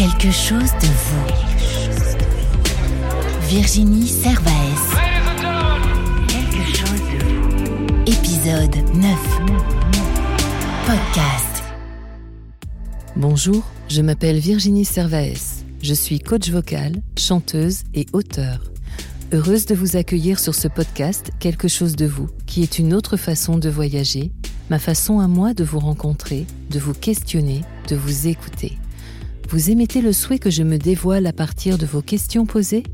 Quelque chose de vous. Virginie Servaes. Quelque chose de vous. Épisode 9. Podcast. Bonjour, je m'appelle Virginie Servaes. Je suis coach vocal, chanteuse et auteur. Heureuse de vous accueillir sur ce podcast Quelque chose de vous, qui est une autre façon de voyager, ma façon à moi de vous rencontrer, de vous questionner, de vous écouter. Vous émettez le souhait que je me dévoile à partir de vos questions posées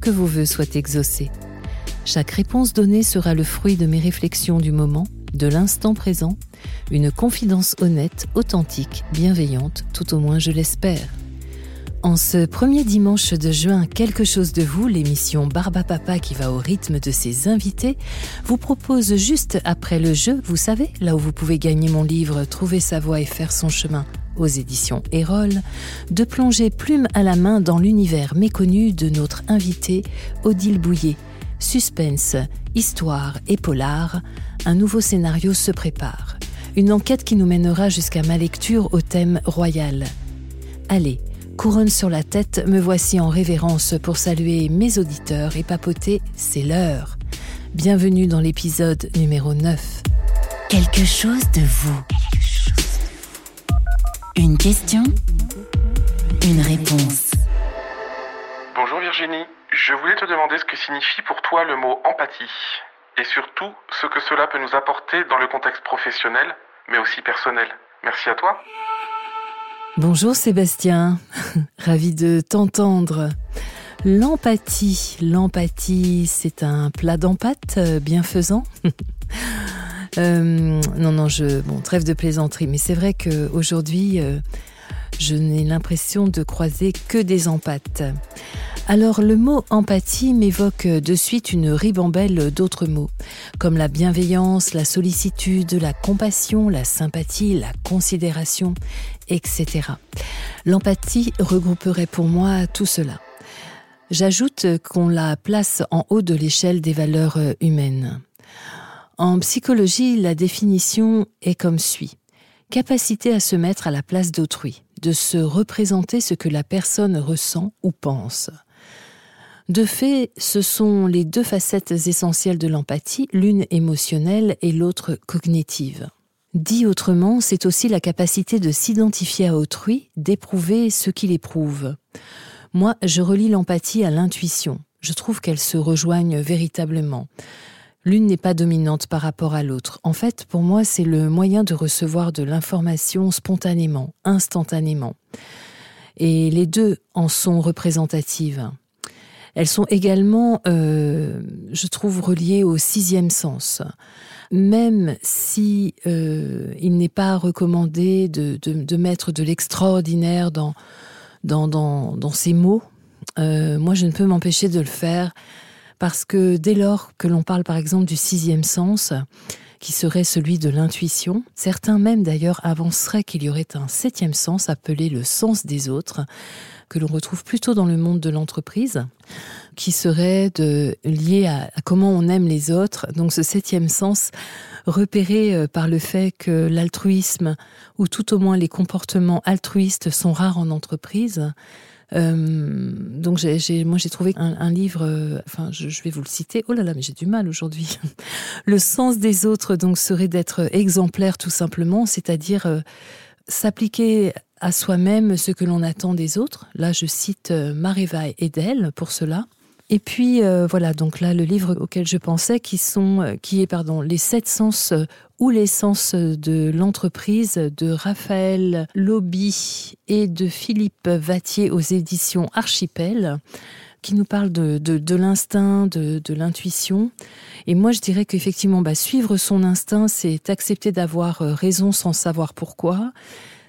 Que vos voeux soient exaucés. Chaque réponse donnée sera le fruit de mes réflexions du moment, de l'instant présent, une confidence honnête, authentique, bienveillante, tout au moins je l'espère. En ce premier dimanche de juin, Quelque chose de vous, l'émission Barba Papa qui va au rythme de ses invités, vous propose juste après le jeu, vous savez, là où vous pouvez gagner mon livre Trouver sa voie et faire son chemin aux éditions Erol, de plonger plume à la main dans l'univers méconnu de notre invité Odile Bouillet. Suspense, histoire et polar, un nouveau scénario se prépare. Une enquête qui nous mènera jusqu'à ma lecture au thème royal. Allez, couronne sur la tête, me voici en révérence pour saluer mes auditeurs et papoter, c'est l'heure. Bienvenue dans l'épisode numéro 9. Quelque chose de vous. Une question, une réponse. Bonjour Virginie, je voulais te demander ce que signifie pour toi le mot empathie et surtout ce que cela peut nous apporter dans le contexte professionnel mais aussi personnel. Merci à toi. Bonjour Sébastien, ravi de t'entendre. L'empathie, l'empathie, c'est un plat d'empâte bienfaisant. Euh, non, non, je bon, trêve de plaisanterie, mais c'est vrai qu'aujourd'hui, euh, je n'ai l'impression de croiser que des empâtes. Alors le mot empathie m'évoque de suite une ribambelle d'autres mots, comme la bienveillance, la sollicitude, la compassion, la sympathie, la considération, etc. L'empathie regrouperait pour moi tout cela. J'ajoute qu'on la place en haut de l'échelle des valeurs humaines. En psychologie, la définition est comme suit. Capacité à se mettre à la place d'autrui, de se représenter ce que la personne ressent ou pense. De fait, ce sont les deux facettes essentielles de l'empathie, l'une émotionnelle et l'autre cognitive. Dit autrement, c'est aussi la capacité de s'identifier à autrui, d'éprouver ce qu'il éprouve. Moi, je relie l'empathie à l'intuition. Je trouve qu'elles se rejoignent véritablement. L'une n'est pas dominante par rapport à l'autre. En fait, pour moi, c'est le moyen de recevoir de l'information spontanément, instantanément. Et les deux en sont représentatives. Elles sont également, euh, je trouve, reliées au sixième sens. Même si euh, il n'est pas recommandé de, mettre de l'extraordinaire dans, dans, dans, dans, ces mots, euh, moi je ne peux m'empêcher de le faire parce que dès lors que l'on parle par exemple du sixième sens, qui serait celui de l'intuition, certains même d'ailleurs avanceraient qu'il y aurait un septième sens appelé le sens des autres, que l'on retrouve plutôt dans le monde de l'entreprise, qui serait lié à, à, comment on aime les autres. Donc ce septième sens repéré euh, par le fait que l'altruisme, ou tout au moins les comportements altruistes sont rares en entreprise, euh, donc moi j'ai trouvé un, livre, euh, enfin je, vais vous le citer. Oh là là, mais j'ai du mal aujourd'hui. le sens des autres donc serait d'être exemplaire tout simplement, c'est-à-dire euh, s'appliquer à soi-même ce que l'on attend des autres. Là je cite Mareva Edel pour cela. Et puis euh, voilà donc là le livre auquel je pensais qui euh, est pardon les sept sens euh, ou l'essence de l'entreprise de Raphaël Lobby et de Philippe Vatier aux éditions Archipel qui nous parle de, l'instinct, de, de l'intuition. Et moi, je dirais qu'effectivement, bah, suivre son instinct, c'est accepter d'avoir raison sans savoir pourquoi.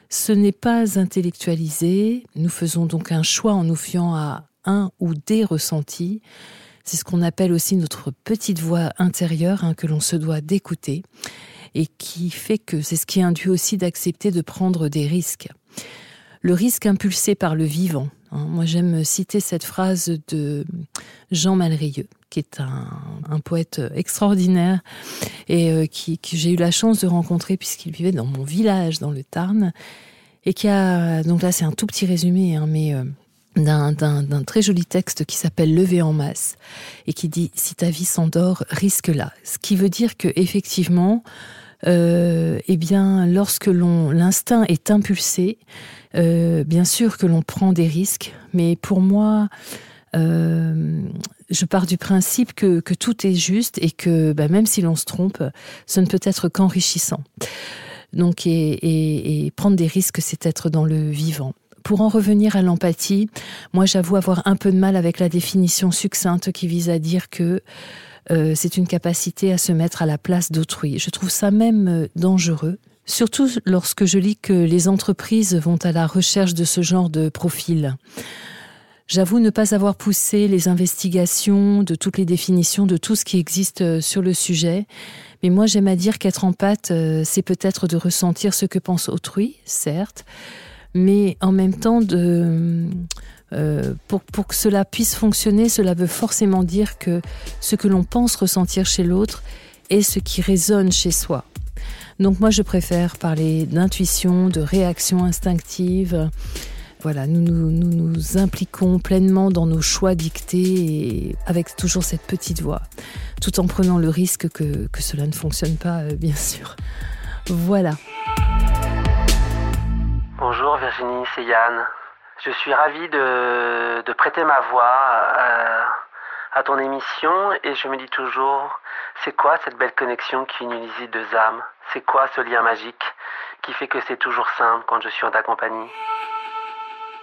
Ce n'est pas intellectualisé. Nous faisons donc un choix en nous fiant à un ou des ressentis. C'est ce qu'on appelle aussi notre petite voix intérieure hein, que l'on se doit d'écouter et qui fait que c'est ce qui induit aussi d'accepter de prendre des risques. Le risque impulsé par le vivant. Hein. Moi j'aime citer cette phrase de Jean Malrieux qui est un, poète extraordinaire et euh, qui, qui j'ai eu la chance de rencontrer puisqu'il vivait dans mon village dans le Tarn et qui a donc là c'est un tout petit résumé, hein, mais euh, d'un très joli texte qui s'appelle Lever en masse et qui dit si ta vie s'endort, risque-la. Ce qui veut dire que effectivement, euh, eh bien, lorsque l'on l'instinct est impulsé, euh, bien sûr que l'on prend des risques, mais pour moi, euh, je pars du principe que, que, tout est juste et que bah, même si l'on se trompe, ce ne peut être qu'enrichissant. Donc, et, et, prendre des risques, c'est être dans le vivant. Pour en revenir à l'empathie, moi j'avoue avoir un peu de mal avec la définition succincte qui vise à dire que euh, c'est une capacité à se mettre à la place d'autrui. Je trouve ça même euh, dangereux, surtout lorsque je lis que les entreprises vont à la recherche de ce genre de profil. J'avoue ne pas avoir poussé les investigations de toutes les définitions de tout ce qui existe euh, sur le sujet, mais moi j'aime à dire qu'être en c'est peut-être de ressentir ce que pense autrui, certes, mais en même temps de euh, pour, pour, que cela puisse fonctionner, cela veut forcément dire que ce que l'on pense ressentir chez l'autre est ce qui résonne chez soi. Donc moi, je préfère parler d'intuition, de réaction instinctive. Voilà, nous nous, nous nous, impliquons pleinement dans nos choix dictés et avec toujours cette petite voix, tout en prenant le risque que, que cela ne fonctionne pas, euh, bien sûr. Voilà. C'est Yann. Je suis ravi de, prêter ma voix à, à, ton émission et je me dis toujours, c'est quoi cette belle connexion qui unit deux âmes? C'est quoi ce lien magique qui fait que c'est toujours simple quand je suis en ta compagnie?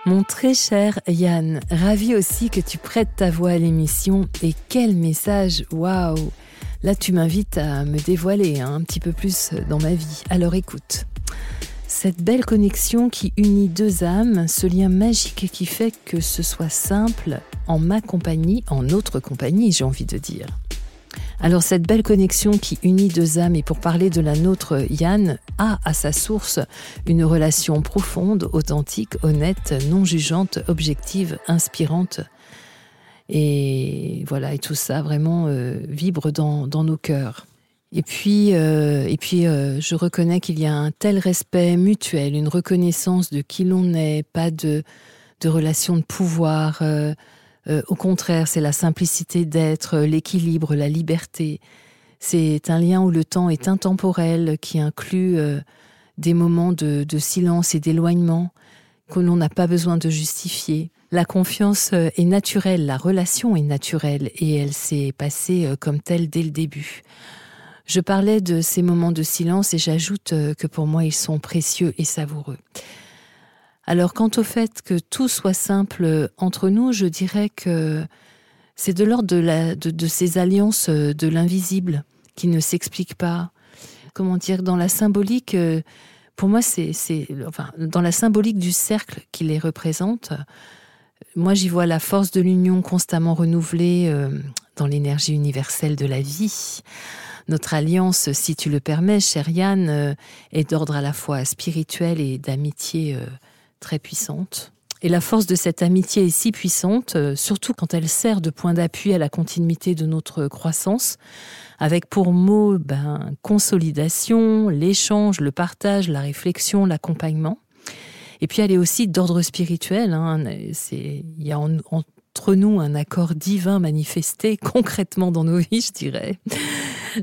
Mon très cher Yann, ravi aussi que tu prêtes ta voix à l'émission et quel message, waouh Là tu m'invites à me dévoiler hein, un petit peu plus dans ma vie, alors écoute. Cette belle connexion qui unit deux âmes, ce lien magique qui fait que ce soit simple en ma compagnie, en notre compagnie, j'ai envie de dire. Alors cette belle connexion qui unit deux âmes, et pour parler de la nôtre, Yann a à sa source une relation profonde, authentique, honnête, non jugeante, objective, inspirante. Et voilà, et tout ça vraiment euh, vibre dans, dans nos cœurs. Et puis, euh, et puis euh, je reconnais qu'il y a un tel respect mutuel, une reconnaissance de qui l'on est, pas de, de relation de pouvoir. Euh, au contraire, c'est la simplicité d'être, l'équilibre, la liberté. C'est un lien où le temps est intemporel, qui inclut des moments de, de silence et d'éloignement que l'on n'a pas besoin de justifier. La confiance est naturelle, la relation est naturelle et elle s'est passée comme telle dès le début. Je parlais de ces moments de silence et j'ajoute euh, que pour moi ils sont précieux et savoureux. Alors quant au fait que tout soit simple entre nous, je dirais que c'est de l'ordre de, ces alliances euh, de l'invisible qui ne s'expliquent pas. Comment dire, dans la symbolique, euh, pour moi, c'est, enfin, dans la symbolique du cercle qui les représente, moi j'y vois la force de l'union constamment renouvelée dans l'énergie universelle de la vie. Notre alliance, si tu le permets, cher Yann, euh, est d'ordre à la fois spirituel et d'amitié euh, très puissante. Et la force de cette amitié est si puissante, euh, surtout quand elle sert de point d'appui à la continuité de notre croissance, avec pour mots ben, consolidation, l'échange, le partage, la réflexion, l'accompagnement. Et puis elle est aussi d'ordre spirituel. Hein. il y a entre nous un accord divin manifesté concrètement dans nos vies, je dirais.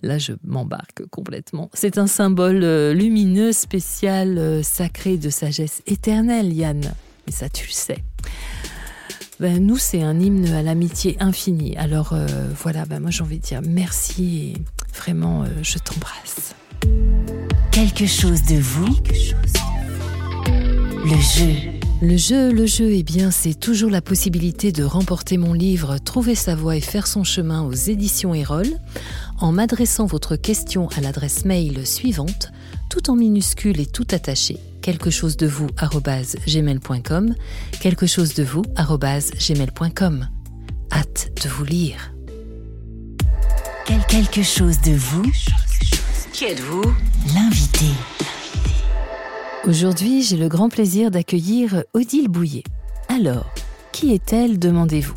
Là, je m'embarque complètement. C'est un symbole euh, lumineux, spécial, euh, sacré de sagesse éternelle, Yann. Mais ça, tu le sais. Ben, nous, c'est un hymne à l'amitié infinie. Alors euh, voilà, ben, moi j'ai envie de dire merci et vraiment, je t'embrasse. Quelque chose de vous. Le jeu. Le jeu, le jeu, eh bien, c'est toujours la possibilité de remporter mon livre Trouver sa voie et faire son chemin aux éditions Erol en m'adressant votre question à l'adresse mail suivante, tout en minuscule et tout attaché, quelque chose de vous gmail.com, quelque chose de vous gmail.com. Hâte de vous lire. quelque chose de vous. Qui êtes-vous L'invité. Aujourd'hui, j'ai le grand plaisir d'accueillir Odile Bouillet. Alors, qui est-elle, demandez-vous?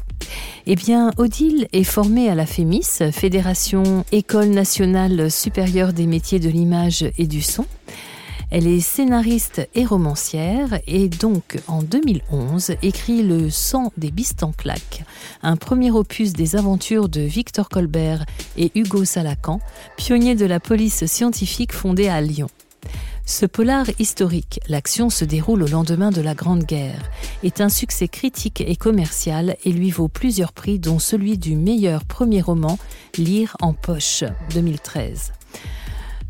Eh Odile est formée à la FEMIS, Fédération École nationale supérieure des métiers de l'image et du son. Elle est scénariste et romancière et donc en 2011 écrit Le sang des Bistanclac, un premier opus des aventures de Victor Colbert et Hugo Salacan, pionniers de la police scientifique fondée à Lyon. Ce polar historique, l'action se déroule au lendemain de la Grande Guerre, est un succès critique et commercial et lui vaut plusieurs prix dont celui du meilleur premier roman, Lire en poche, 2013.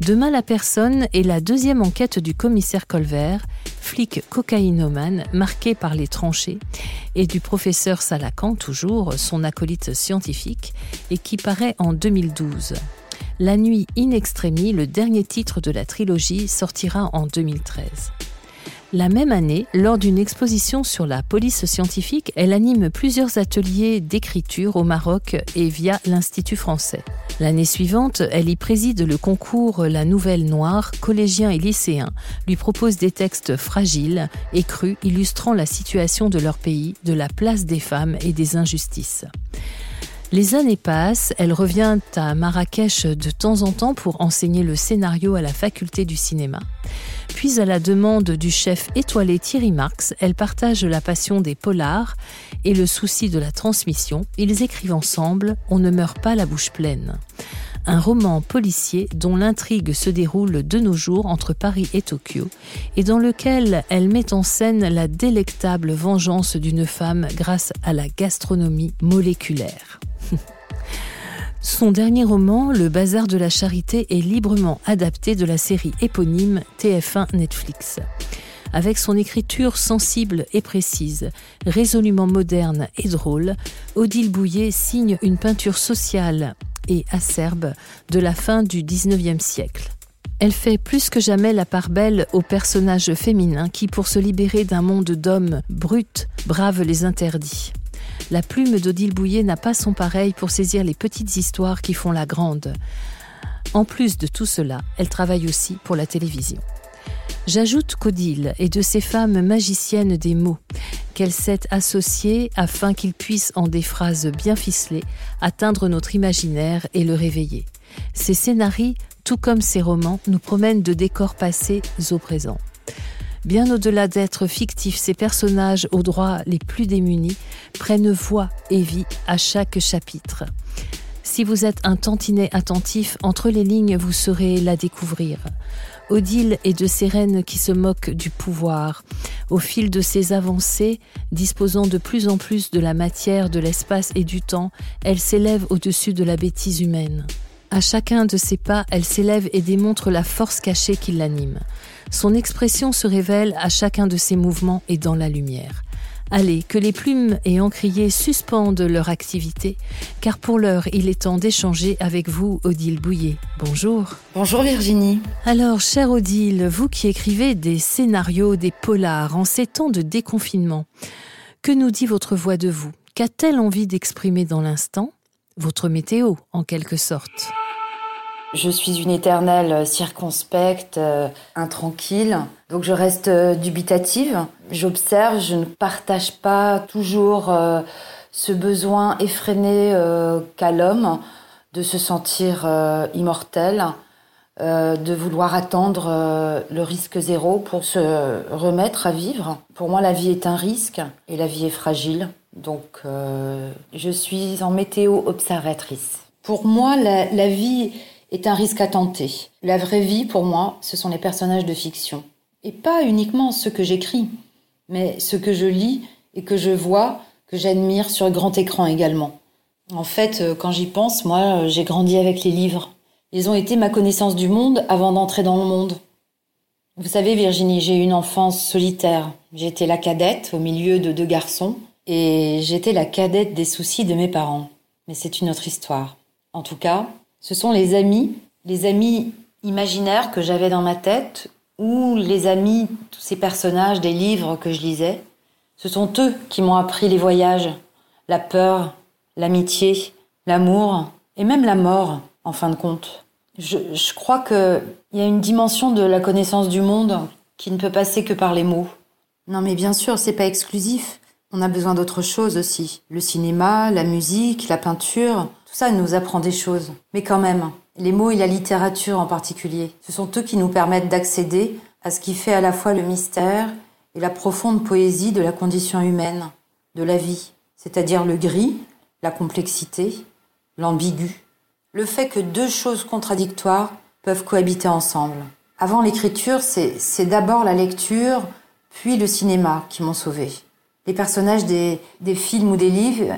Demain la personne est la deuxième enquête du commissaire Colvert, flic cocaïnomane marqué par les tranchées, et du professeur Salacan, toujours son acolyte scientifique, et qui paraît en 2012. La nuit in extremis, le dernier titre de la trilogie, sortira en 2013. La même année, lors d'une exposition sur la police scientifique, elle anime plusieurs ateliers d'écriture au Maroc et via l'Institut français. L'année suivante, elle y préside le concours La Nouvelle Noire. Collégiens et lycéens lui proposent des textes fragiles et crus illustrant la situation de leur pays, de la place des femmes et des injustices. Les années passent, elle revient à Marrakech de temps en temps pour enseigner le scénario à la faculté du cinéma. Puis à la demande du chef étoilé Thierry Marx, elle partage la passion des polars et le souci de la transmission. Ils écrivent ensemble On ne meurt pas la bouche pleine un roman policier dont l'intrigue se déroule de nos jours entre Paris et Tokyo, et dans lequel elle met en scène la délectable vengeance d'une femme grâce à la gastronomie moléculaire. Son dernier roman, Le Bazar de la Charité, est librement adapté de la série éponyme TF1 Netflix. Avec son écriture sensible et précise, résolument moderne et drôle, Odile Bouillet signe une peinture sociale et acerbe de la fin du XIXe siècle. Elle fait plus que jamais la part belle aux personnages féminins qui, pour se libérer d'un monde d'hommes bruts, bravent les interdits. La plume d'Odile Bouillet n'a pas son pareil pour saisir les petites histoires qui font la grande. En plus de tout cela, elle travaille aussi pour la télévision. J'ajoute qu'Odile est de ces femmes magiciennes des mots, qu'elle sait associer afin qu'ils puissent, en des phrases bien ficelées, atteindre notre imaginaire et le réveiller. Ses scénarios, tout comme ses romans, nous promènent de décors passés au présent. Bien au-delà d'être fictifs, ces personnages aux droits les plus démunis prennent voix et vie à chaque chapitre. Si vous êtes un tantinet attentif, entre les lignes, vous saurez la découvrir. Odile est de ces reines qui se moquent du pouvoir. Au fil de ses avancées, disposant de plus en plus de la matière, de l'espace et du temps, elle s'élève au-dessus de la bêtise humaine. À chacun de ses pas, elle s'élève et démontre la force cachée qui l'anime. Son expression se révèle à chacun de ses mouvements et dans la lumière. Allez, que les plumes et encriers suspendent leur activité, car pour l'heure, il est temps d'échanger avec vous, Odile Bouillet. Bonjour. Bonjour Virginie. Alors, chère Odile, vous qui écrivez des scénarios, des polars en ces temps de déconfinement, que nous dit votre voix de vous? Qu'a-t-elle envie d'exprimer dans l'instant? Votre météo, en quelque sorte. Je suis une éternelle circonspecte, euh, intranquille. Donc je reste euh, dubitative. J'observe, je ne partage pas toujours euh, ce besoin effréné qu'a l'homme de se sentir immortel, de vouloir attendre le risque zéro pour se remettre à vivre. Pour moi, la vie est un risque et la vie est fragile. Donc je suis en météo observatrice. Pour moi, la, la vie est un risque à tenter. La vraie vie, pour moi, ce sont les personnages de fiction. Et pas uniquement ceux que j'écris, mais ceux que je lis et que je vois, que j'admire sur grand écran également. En fait, euh, quand j'y pense, moi, euh, j'ai grandi avec les livres. Ils ont été ma connaissance du monde avant d'entrer dans le monde. Vous savez, Virginie, j'ai eu une enfance solitaire. J'étais la cadette au milieu de deux garçons et j'étais la cadette des soucis de mes parents. Mais c'est une autre histoire. En tout cas, ce sont les amis, les amis imaginaires que j'avais dans ma tête ou les amis, tous ces personnages des livres que je lisais. Ce sont eux qui m'ont appris les voyages, la peur, l'amitié, l'amour et même la mort, en fin de compte. Je, crois qu'il y a une dimension de la connaissance du monde qui ne peut passer que par les mots. Non mais bien sûr, c'est pas exclusif. On a besoin d'autre chose aussi. Le cinéma, la musique, la peinture, tout ça nous apprend des choses. Mais quand même, les mots et la littérature en particulier, ce sont eux qui nous permettent d'accéder à ce qui fait à la fois le mystère et la profonde poésie de la condition humaine, de la vie, c'est-à-dire le gris, la complexité, l'ambigu, le fait que deux choses contradictoires peuvent cohabiter ensemble. Avant l'écriture, c'est d'abord la lecture, puis le cinéma qui m'ont sauvé. Les personnages des, des, films ou des livres,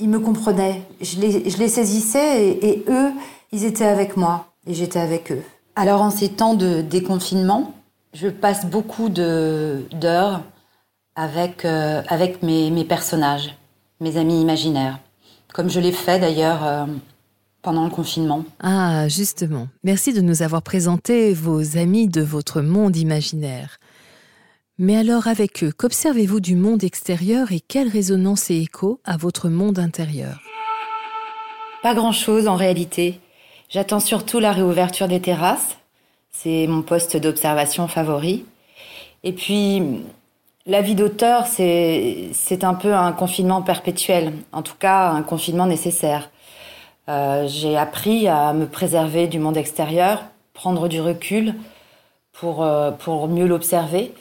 ils me comprenaient. Je les, je les saisissais et, et, eux, ils étaient avec moi et j'étais avec eux. Alors en ces temps de déconfinement, je passe beaucoup d'heures avec, euh, avec mes, mes, personnages, mes amis imaginaires, comme je l'ai fait d'ailleurs euh, pendant le confinement. Ah, justement. Merci de nous avoir présenté vos amis de votre monde imaginaire. Mais alors avec eux, qu'observez-vous du monde extérieur et quelle résonance et écho à votre monde intérieur? Pas grand-chose en réalité. J'attends surtout la réouverture des terrasses. C'est mon poste d'observation favori. Et puis, la vie d'auteur, c'est un peu un confinement perpétuel, en tout cas un confinement nécessaire. Euh, J'ai appris à me préserver du monde extérieur, prendre du recul pour, euh, pour mieux l'observer.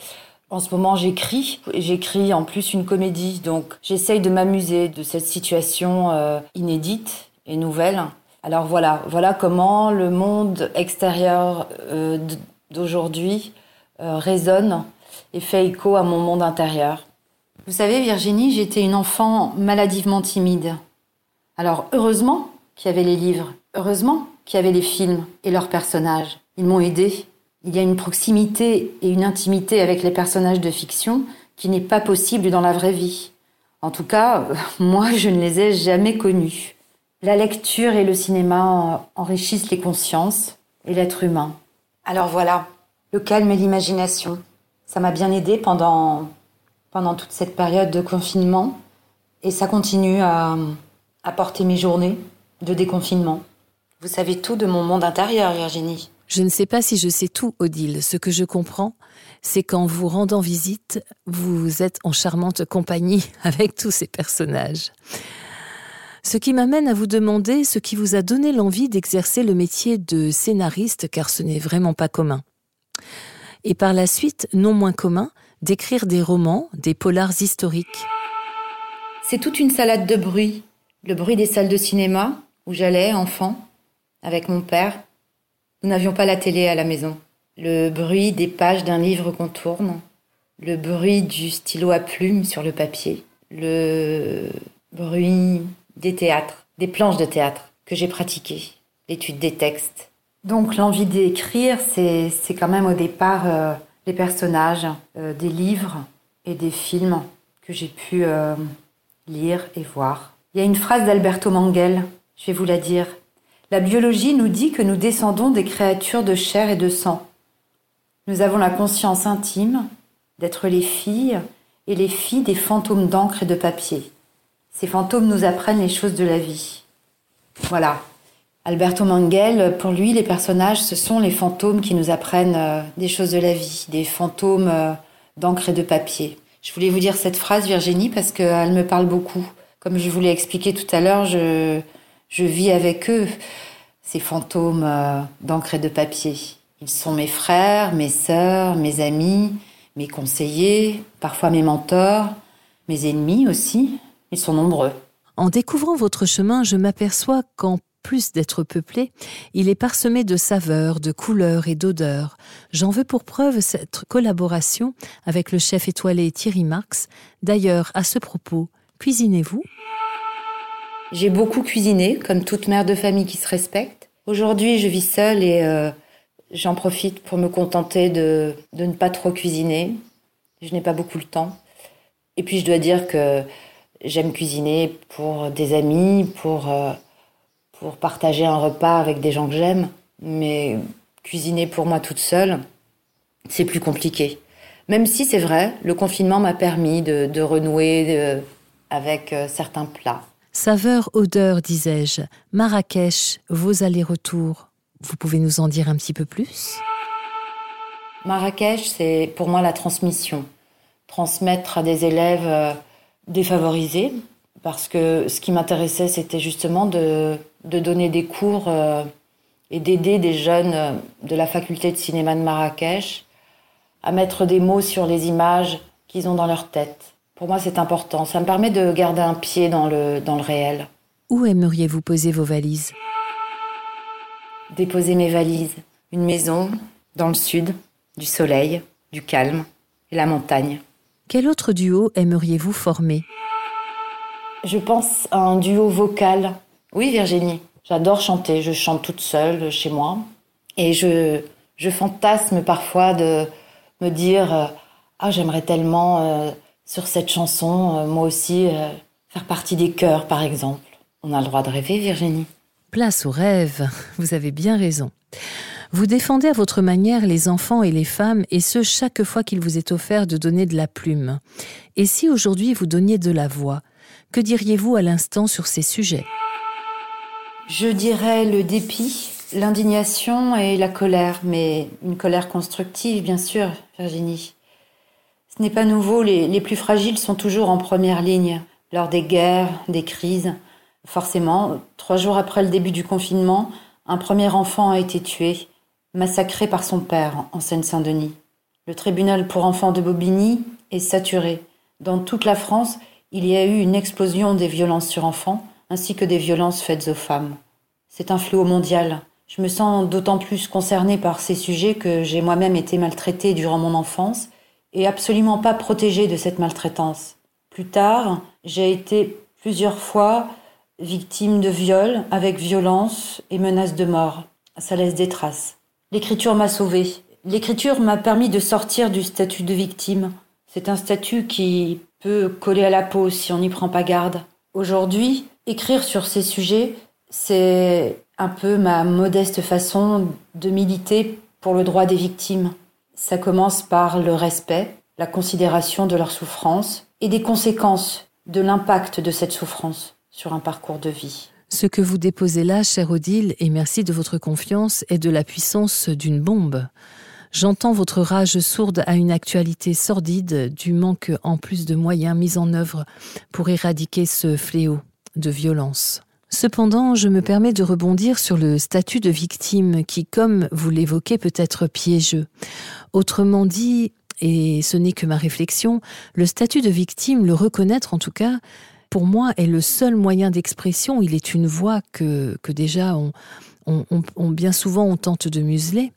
En ce moment, j'écris. J'écris en plus une comédie, donc j'essaye de m'amuser de cette situation euh, inédite et nouvelle. Alors voilà, voilà comment le monde extérieur euh, d'aujourd'hui euh, résonne et fait écho à mon monde intérieur. Vous savez, Virginie, j'étais une enfant maladivement timide. Alors heureusement qu'il y avait les livres, heureusement qu'il y avait les films et leurs personnages. Ils m'ont aidé. Il y a une proximité et une intimité avec les personnages de fiction qui n'est pas possible dans la vraie vie. En tout cas, moi, je ne les ai jamais connus. La lecture et le cinéma enrichissent les consciences et l'être humain. Alors voilà, le calme et l'imagination. Ça m'a bien aidé pendant, pendant toute cette période de confinement et ça continue à, à porter mes journées de déconfinement. Vous savez tout de mon monde intérieur, Virginie. Je ne sais pas si je sais tout, Odile. Ce que je comprends, c'est qu'en vous rendant visite, vous êtes en charmante compagnie avec tous ces personnages. Ce qui m'amène à vous demander ce qui vous a donné l'envie d'exercer le métier de scénariste, car ce n'est vraiment pas commun. Et par la suite, non moins commun, d'écrire des romans, des polars historiques. C'est toute une salade de bruit. Le bruit des salles de cinéma, où j'allais, enfant, avec mon père. Nous n'avions pas la télé à la maison. Le bruit des pages d'un livre qu'on tourne. Le bruit du stylo à plume sur le papier. Le bruit des théâtres, des planches de théâtre que j'ai pratiquées, l'étude des textes. Donc l'envie d'écrire, c'est quand même au départ euh, les personnages euh, des livres et des films que j'ai pu euh, lire et voir. Il y a une phrase d'Alberto Manguel, je vais vous la dire. La biologie nous dit que nous descendons des créatures de chair et de sang. Nous avons la conscience intime d'être les filles et les filles des fantômes d'encre et de papier. Ces fantômes nous apprennent les choses de la vie. Voilà. Alberto Manguel, pour lui, les personnages, ce sont les fantômes qui nous apprennent euh, des choses de la vie, des fantômes euh, d'encre et de papier. Je voulais vous dire cette phrase, Virginie, parce qu'elle me parle beaucoup. Comme je vous l'ai expliqué tout à l'heure, je, je vis avec eux, ces fantômes euh, d'encre et de papier. Ils sont mes frères, mes sœurs, mes amis, mes conseillers, parfois mes mentors, mes ennemis aussi, ils sont nombreux. En découvrant votre chemin, je m'aperçois qu'en plus d'être peuplé, il est parsemé de saveurs, de couleurs et d'odeurs. J'en veux pour preuve cette collaboration avec le chef étoilé Thierry Marx. D'ailleurs, à ce propos, cuisinez-vous? J'ai beaucoup cuisiné, comme toute mère de famille qui se respecte. Aujourd'hui, je vis seule et euh, j'en profite pour me contenter de, ne pas trop cuisiner. Je n'ai pas beaucoup le temps. Et puis, je dois dire que J'aime cuisiner pour des amis, pour, euh, pour partager un repas avec des gens que j'aime. Mais cuisiner pour moi toute seule, c'est plus compliqué. Même si c'est vrai, le confinement m'a permis de, renouer de, avec euh, certains plats. Saveur, odeur, disais-je. Marrakech, vos allers-retours, vous pouvez nous en dire un petit peu plus? Marrakech, c'est pour moi la transmission. Transmettre à des élèves euh, défavorisée parce que ce qui m'intéressait, c'était justement de, de, donner des cours euh, et d'aider des jeunes euh, de la faculté de cinéma de Marrakech à mettre des mots sur les images qu'ils ont dans leur tête. Pour moi, c'est important. Ça me permet de garder un pied dans le, dans le réel. Où aimeriez-vous poser vos valises? Déposer mes valises. Une maison dans le sud, du soleil, du calme et la montagne. Quel autre duo aimeriez-vous former? Je pense à un duo vocal. Oui, Virginie. J'adore chanter. Je chante toute seule chez moi. Et je, je fantasme parfois de me dire euh, Ah, j'aimerais tellement, euh, sur cette chanson, euh, moi aussi, faire partie des chœurs, par exemple. On a le droit de rêver, Virginie. Place au rêve. Vous avez bien raison. Vous défendez à votre manière les enfants et les femmes, et ce chaque fois qu'il vous est offert de donner de la plume. Et si aujourd'hui vous donniez de la voix, que diriez-vous à l'instant sur ces sujets? Je dirais le dépit, l'indignation et la colère, mais une colère constructive, bien sûr, Virginie. Ce n'est pas nouveau, les, plus fragiles sont toujours en première ligne, lors des guerres, des crises. Forcément, trois jours après le début du confinement, un premier enfant a été tué massacré par son père en Seine-Saint-Denis. Le tribunal pour enfants de Bobigny est saturé. Dans toute la France, il y a eu une explosion des violences sur enfants ainsi que des violences faites aux femmes. C'est un fléau mondial. Je me sens d'autant plus concernée par ces sujets que j'ai moi-même été maltraitée durant mon enfance et absolument pas protégée de cette maltraitance. Plus tard, j'ai été plusieurs fois victime de viols avec violence et menaces de mort. Ça laisse des traces. L'écriture m'a sauvée. L'écriture m'a permis de sortir du statut de victime. C'est un statut qui peut coller à la peau si on n'y prend pas garde. Aujourd'hui, écrire sur ces sujets, c'est un peu ma modeste façon de militer pour le droit des victimes. Ça commence par le respect, la considération de leur souffrance et des conséquences de l'impact de cette souffrance sur un parcours de vie. Ce que vous déposez là, cher Odile, et merci de votre confiance, est de la puissance d'une bombe. J'entends votre rage sourde à une actualité sordide du manque en plus de moyens mis en œuvre pour éradiquer ce fléau de violence. Cependant, je me permets de rebondir sur le statut de victime qui, comme vous l'évoquez, peut être piégeux. Autrement dit, et ce n'est que ma réflexion, le statut de victime, le reconnaître en tout cas, pour moi, est le seul moyen d'expression. Il est une voix que, que déjà on, on, bien souvent on tente de museler.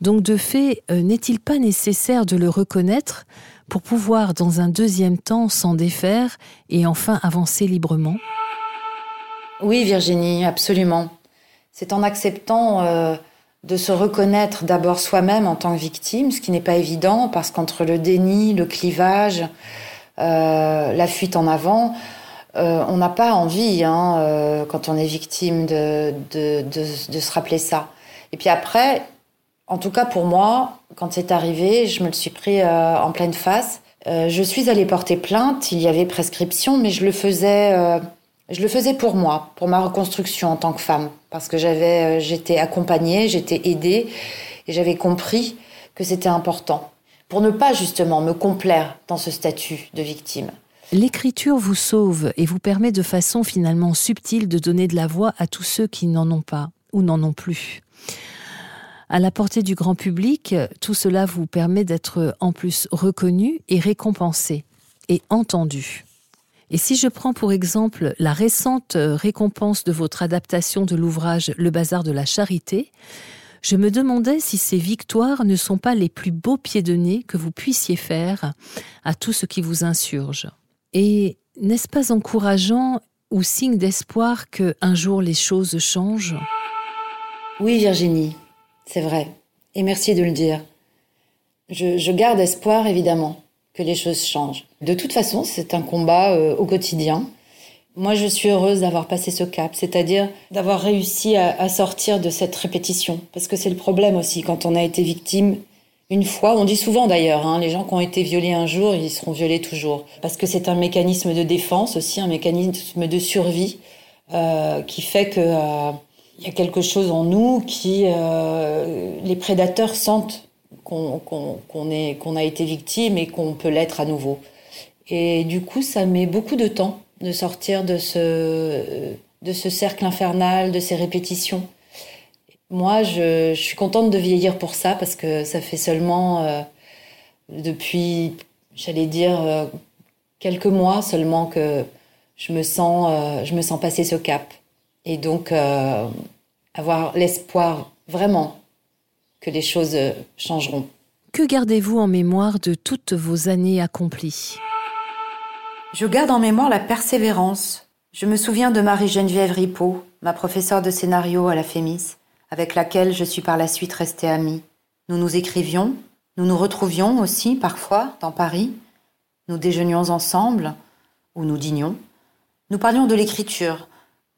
Donc de fait, euh, n'est-il pas nécessaire de le reconnaître pour pouvoir dans un deuxième temps s'en défaire et enfin avancer librement? Oui Virginie, absolument. C'est en acceptant euh, de se reconnaître d'abord soi-même en tant que victime, ce qui n'est pas évident parce qu'entre le déni, le clivage, euh, la fuite en avant, euh, on n'a pas envie, hein, quand on est victime, de, se rappeler ça. Et puis après, en tout cas pour moi, quand c'est arrivé, je me le suis pris en pleine face. je suis allée porter plainte, il y avait prescription, mais je le faisais, je le faisais pour moi, pour ma reconstruction en tant que femme, parce que j'avais, j'étais accompagnée, j'étais aidée, et j'avais compris que c'était important, pour ne pas justement me complaire dans ce statut de victime. L'écriture vous sauve et vous permet de façon finalement subtile de donner de la voix à tous ceux qui n'en ont pas ou n'en ont plus. À la portée du grand public, tout cela vous permet d'être en plus reconnu et récompensé et entendu. Et si je prends pour exemple la récente récompense de votre adaptation de l'ouvrage Le bazar de la charité, je me demandais si ces victoires ne sont pas les plus beaux pieds de nez que vous puissiez faire à tout ce qui vous insurge. Et n'est-ce pas encourageant ou signe d'espoir que un jour les choses changent? Oui, Virginie, c'est vrai. Et merci de le dire. Je, garde espoir, évidemment, que les choses changent. De toute façon, c'est un combat euh, au quotidien. Moi, je suis heureuse d'avoir passé ce cap, c'est-à-dire d'avoir réussi à sortir de cette répétition. Parce que c'est le problème aussi, quand on a été victime, une fois. On dit souvent d'ailleurs, hein, les gens qui ont été violés un jour, ils seront violés toujours. Parce que c'est un mécanisme de défense aussi, un mécanisme de survie euh, qui fait que euh, y a quelque chose en nous qui les prédateurs sentent qu'on a été victime et qu'on peut l'être à nouveau. Et du coup, ça met beaucoup de temps de sortir de ce cercle infernal, de ces répétitions. Moi, je, suis contente de vieillir pour ça parce que ça fait seulement depuis, j'allais dire, euh, quelques mois seulement que je me sens, euh, je me sens passer ce cap. Et donc, euh, avoir l'espoir vraiment que les choses changeront. Que gardez-vous en mémoire de toutes vos années accomplies? Je garde en mémoire la persévérance. Je me souviens de Marie-Geneviève Ripaud, ma professeure de scénario à la FEMIS, avec laquelle je suis par la suite restée amie. Nous nous écrivions, nous nous retrouvions aussi parfois dans Paris, nous déjeunions ensemble, ou nous dînions. Nous parlions de l'écriture,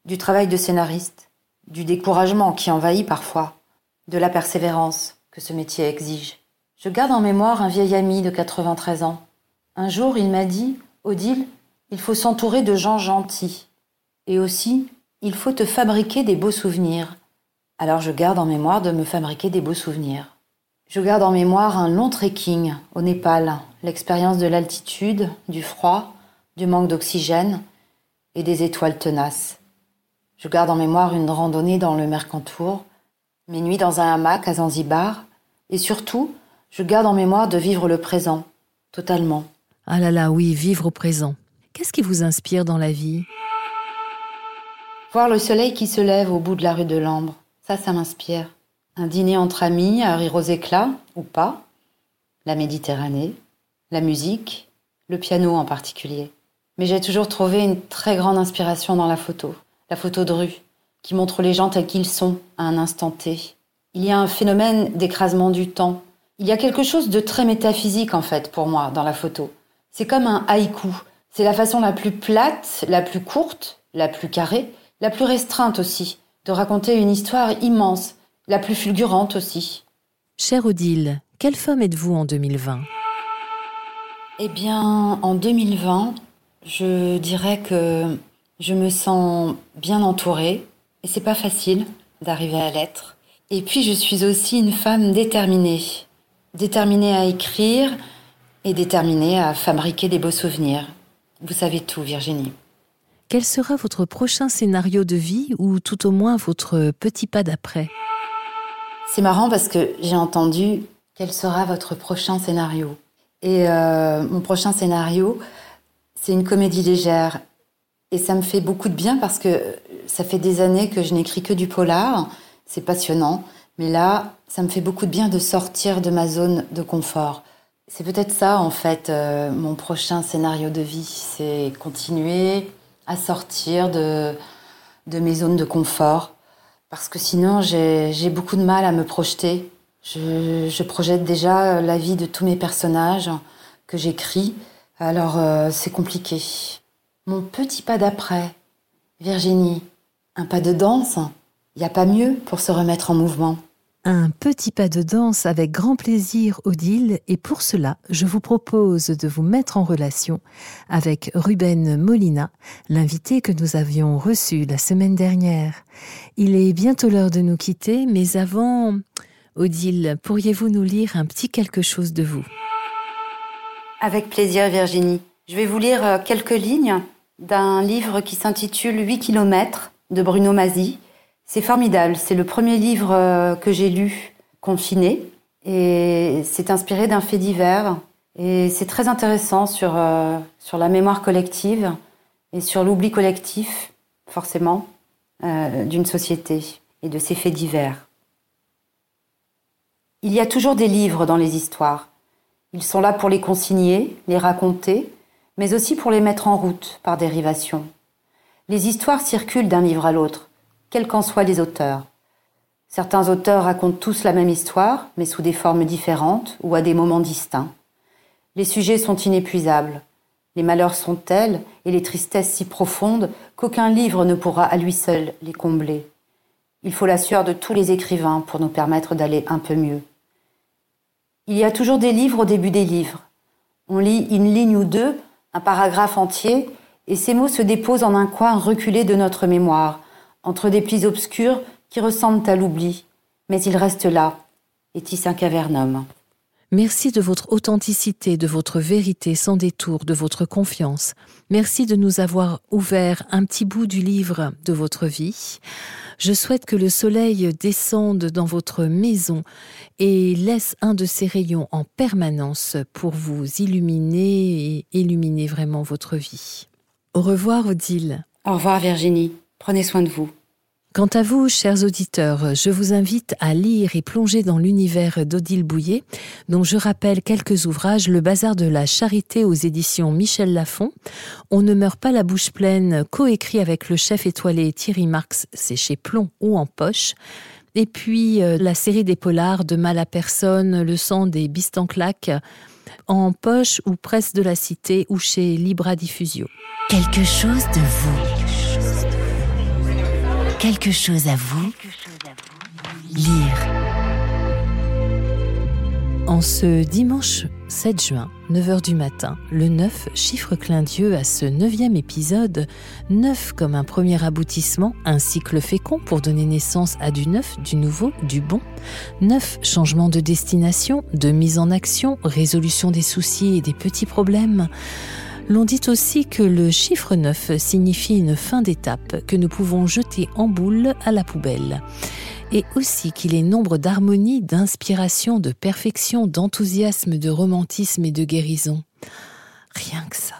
du travail de scénariste, du découragement qui envahit parfois, de la persévérance que ce métier exige. Je garde en mémoire un vieil ami de 93 ans. Un jour, il m'a dit Odile, il faut s'entourer de gens gentils. Et aussi, il faut te fabriquer des beaux souvenirs. Alors je garde en mémoire de me fabriquer des beaux souvenirs. Je garde en mémoire un long trekking au Népal, l'expérience de l'altitude, du froid, du manque d'oxygène et des étoiles tenaces. Je garde en mémoire une randonnée dans le Mercantour, mes nuits dans un hamac à Zanzibar, et surtout, je garde en mémoire de vivre le présent, totalement. Ah là là, oui, vivre au présent. Qu'est-ce qui vous inspire dans la vie? Voir le soleil qui se lève au bout de la rue de l'Ambre, ça, ça m'inspire. Un dîner entre amis à rire aux éclats, ou pas. La Méditerranée, la musique, le piano en particulier. Mais j'ai toujours trouvé une très grande inspiration dans la photo, la photo de rue, qui montre les gens tels qu'ils sont à un instant T. Il y a un phénomène d'écrasement du temps. Il y a quelque chose de très métaphysique en fait pour moi dans la photo. C'est comme un haïku. C'est la façon la plus plate, la plus courte, la plus carrée, la plus restreinte aussi, de raconter une histoire immense, la plus fulgurante aussi. Chère Odile, quelle femme êtes-vous en 2020 Eh bien, en 2020, je dirais que je me sens bien entourée et c'est pas facile d'arriver à l'être. Et puis je suis aussi une femme déterminée, déterminée à écrire et déterminée à fabriquer des beaux souvenirs. Vous savez tout, Virginie. Quel sera votre prochain scénario de vie ou tout au moins votre petit pas d'après? C'est marrant parce que j'ai entendu quel sera votre prochain scénario. Et euh, mon prochain scénario, c'est une comédie légère. Et ça me fait beaucoup de bien parce que ça fait des années que je n'écris que du polar. C'est passionnant. Mais là, ça me fait beaucoup de bien de sortir de ma zone de confort. C'est peut-être ça, en fait, euh, mon prochain scénario de vie. C'est continuer à sortir de, de mes zones de confort. Parce que sinon, j'ai beaucoup de mal à me projeter. Je, je, projette déjà la vie de tous mes personnages que j'écris. Alors, euh, c'est compliqué. Mon petit pas d'après, Virginie, un pas de danse, il n'y a pas mieux pour se remettre en mouvement. Un petit pas de danse avec grand plaisir, Odile, et pour cela, je vous propose de vous mettre en relation avec Ruben Molina, l'invité que nous avions reçu la semaine dernière. Il est bientôt l'heure de nous quitter, mais avant, Odile, pourriez-vous nous lire un petit quelque chose de vous? Avec plaisir, Virginie. Je vais vous lire euh, quelques lignes d'un livre qui s'intitule 8 km de Bruno Mazzi c'est formidable. C'est le premier livre euh, que j'ai lu confiné et c'est inspiré d'un fait divers. Et c'est très intéressant sur, euh, sur la mémoire collective et sur l'oubli collectif, forcément, euh, d'une société et de ses faits divers. Il y a toujours des livres dans les histoires. Ils sont là pour les consigner, les raconter, mais aussi pour les mettre en route par dérivation. Les histoires circulent d'un livre à l'autre quels qu'en soient les auteurs. Certains auteurs racontent tous la même histoire, mais sous des formes différentes ou à des moments distincts. Les sujets sont inépuisables. Les malheurs sont tels et les tristesses si profondes qu'aucun livre ne pourra à lui seul les combler. Il faut la sueur de tous les écrivains pour nous permettre d'aller un peu mieux. Il y a toujours des livres au début des livres. On lit une ligne ou deux, un paragraphe entier, et ces mots se déposent en un coin reculé de notre mémoire, entre des plis obscurs qui ressemblent à l'oubli, mais ils restent là, et tissent un cavernum. Merci de votre authenticité, de votre vérité sans détour, de votre confiance. Merci de nous avoir ouvert un petit bout du livre de votre vie. Je souhaite que le soleil descende dans votre maison et laisse un de ses rayons en permanence pour vous illuminer et illuminer vraiment votre vie. Au revoir Odile. Au revoir Virginie. Prenez soin de vous. Quant à vous, chers auditeurs, je vous invite à lire et plonger dans l'univers d'Odile Bouillet, dont je rappelle quelques ouvrages Le Bazar de la Charité aux éditions Michel Lafon, On ne meurt pas la bouche pleine, coécrit avec le chef étoilé Thierry Marx, c'est chez Plomb ou en poche, et puis euh, la série des polars de Mal à personne, Le sang des bistanclacs, en poche ou presse de la cité ou chez Libra Diffusio. Quelque chose de vous quelque chose à vous lire. En ce dimanche 7 juin, 9h du matin, le 9 chiffre clin d'yeux à ce neuvième épisode, 9 comme un premier aboutissement, un cycle fécond pour donner naissance à du neuf, du nouveau, du bon, 9 changements de destination, de mise en action, résolution des soucis et des petits problèmes, l'on dit aussi que le chiffre 9 signifie une fin d'étape que nous pouvons jeter en boule à la poubelle. Et aussi qu'il est nombre d'harmonie, d'inspiration, de perfection, d'enthousiasme, de romantisme et de guérison. Rien que ça.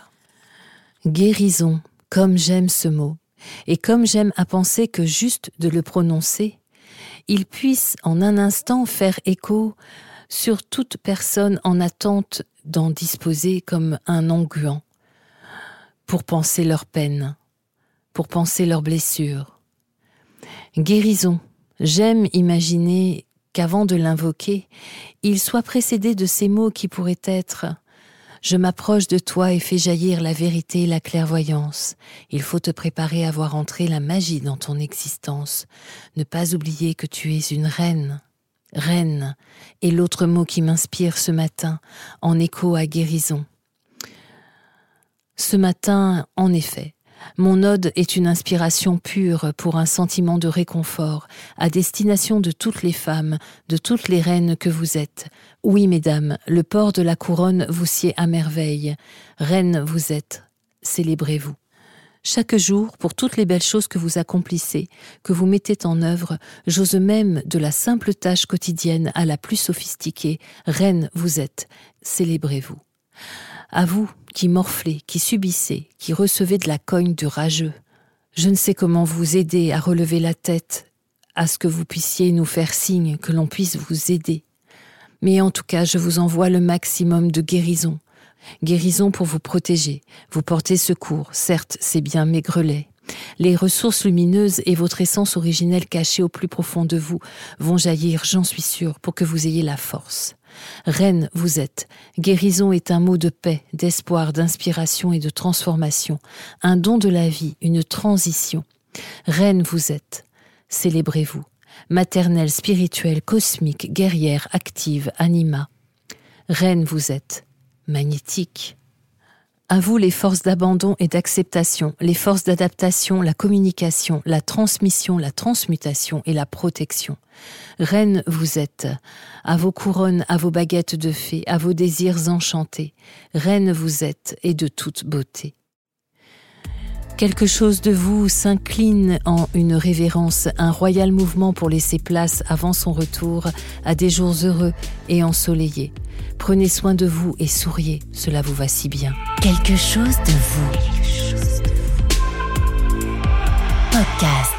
Guérison, comme j'aime ce mot, et comme j'aime à penser que juste de le prononcer, il puisse en un instant faire écho sur toute personne en attente d'en disposer comme un onguent pour penser leurs peines, pour penser leurs blessures. Guérison, j'aime imaginer qu'avant de l'invoquer, il soit précédé de ces mots qui pourraient être je m'approche de toi et fais jaillir la vérité et la clairvoyance. Il faut te préparer à voir entrer la magie dans ton existence. Ne pas oublier que tu es une reine. Reine est l'autre mot qui m'inspire ce matin, en écho à guérison. Ce matin, en effet, mon ode est une inspiration pure pour un sentiment de réconfort à destination de toutes les femmes, de toutes les reines que vous êtes. Oui, mesdames, le port de la couronne vous sied à merveille. Reine vous êtes, célébrez-vous. Chaque jour, pour toutes les belles choses que vous accomplissez, que vous mettez en œuvre, j'ose même de la simple tâche quotidienne à la plus sophistiquée, reine vous êtes, célébrez-vous. À vous, qui morflez, qui subissez, qui recevez de la cogne de rageux. Je ne sais comment vous aider à relever la tête, à ce que vous puissiez nous faire signe que l'on puisse vous aider. Mais en tout cas, je vous envoie le maximum de guérison. Guérison pour vous protéger, vous porter secours, certes c'est bien maigrelet. Les ressources lumineuses et votre essence originelle cachée au plus profond de vous vont jaillir, j'en suis sûre, pour que vous ayez la force. Reine vous êtes. Guérison est un mot de paix, d'espoir, d'inspiration et de transformation, un don de la vie, une transition. Reine vous êtes. Célébrez-vous. Maternelle, spirituelle, cosmique, guerrière, active, anima. Reine vous êtes. Magnétique. À vous les forces d'abandon et d'acceptation, les forces d'adaptation, la communication, la transmission, la transmutation et la protection. Reine vous êtes, à vos couronnes, à vos baguettes de fée, à vos désirs enchantés. Reine vous êtes et de toute beauté. Quelque chose de vous s'incline en une révérence, un royal mouvement pour laisser place avant son retour à des jours heureux et ensoleillés. Prenez soin de vous et souriez, cela vous va si bien. Quelque chose de vous. Podcast.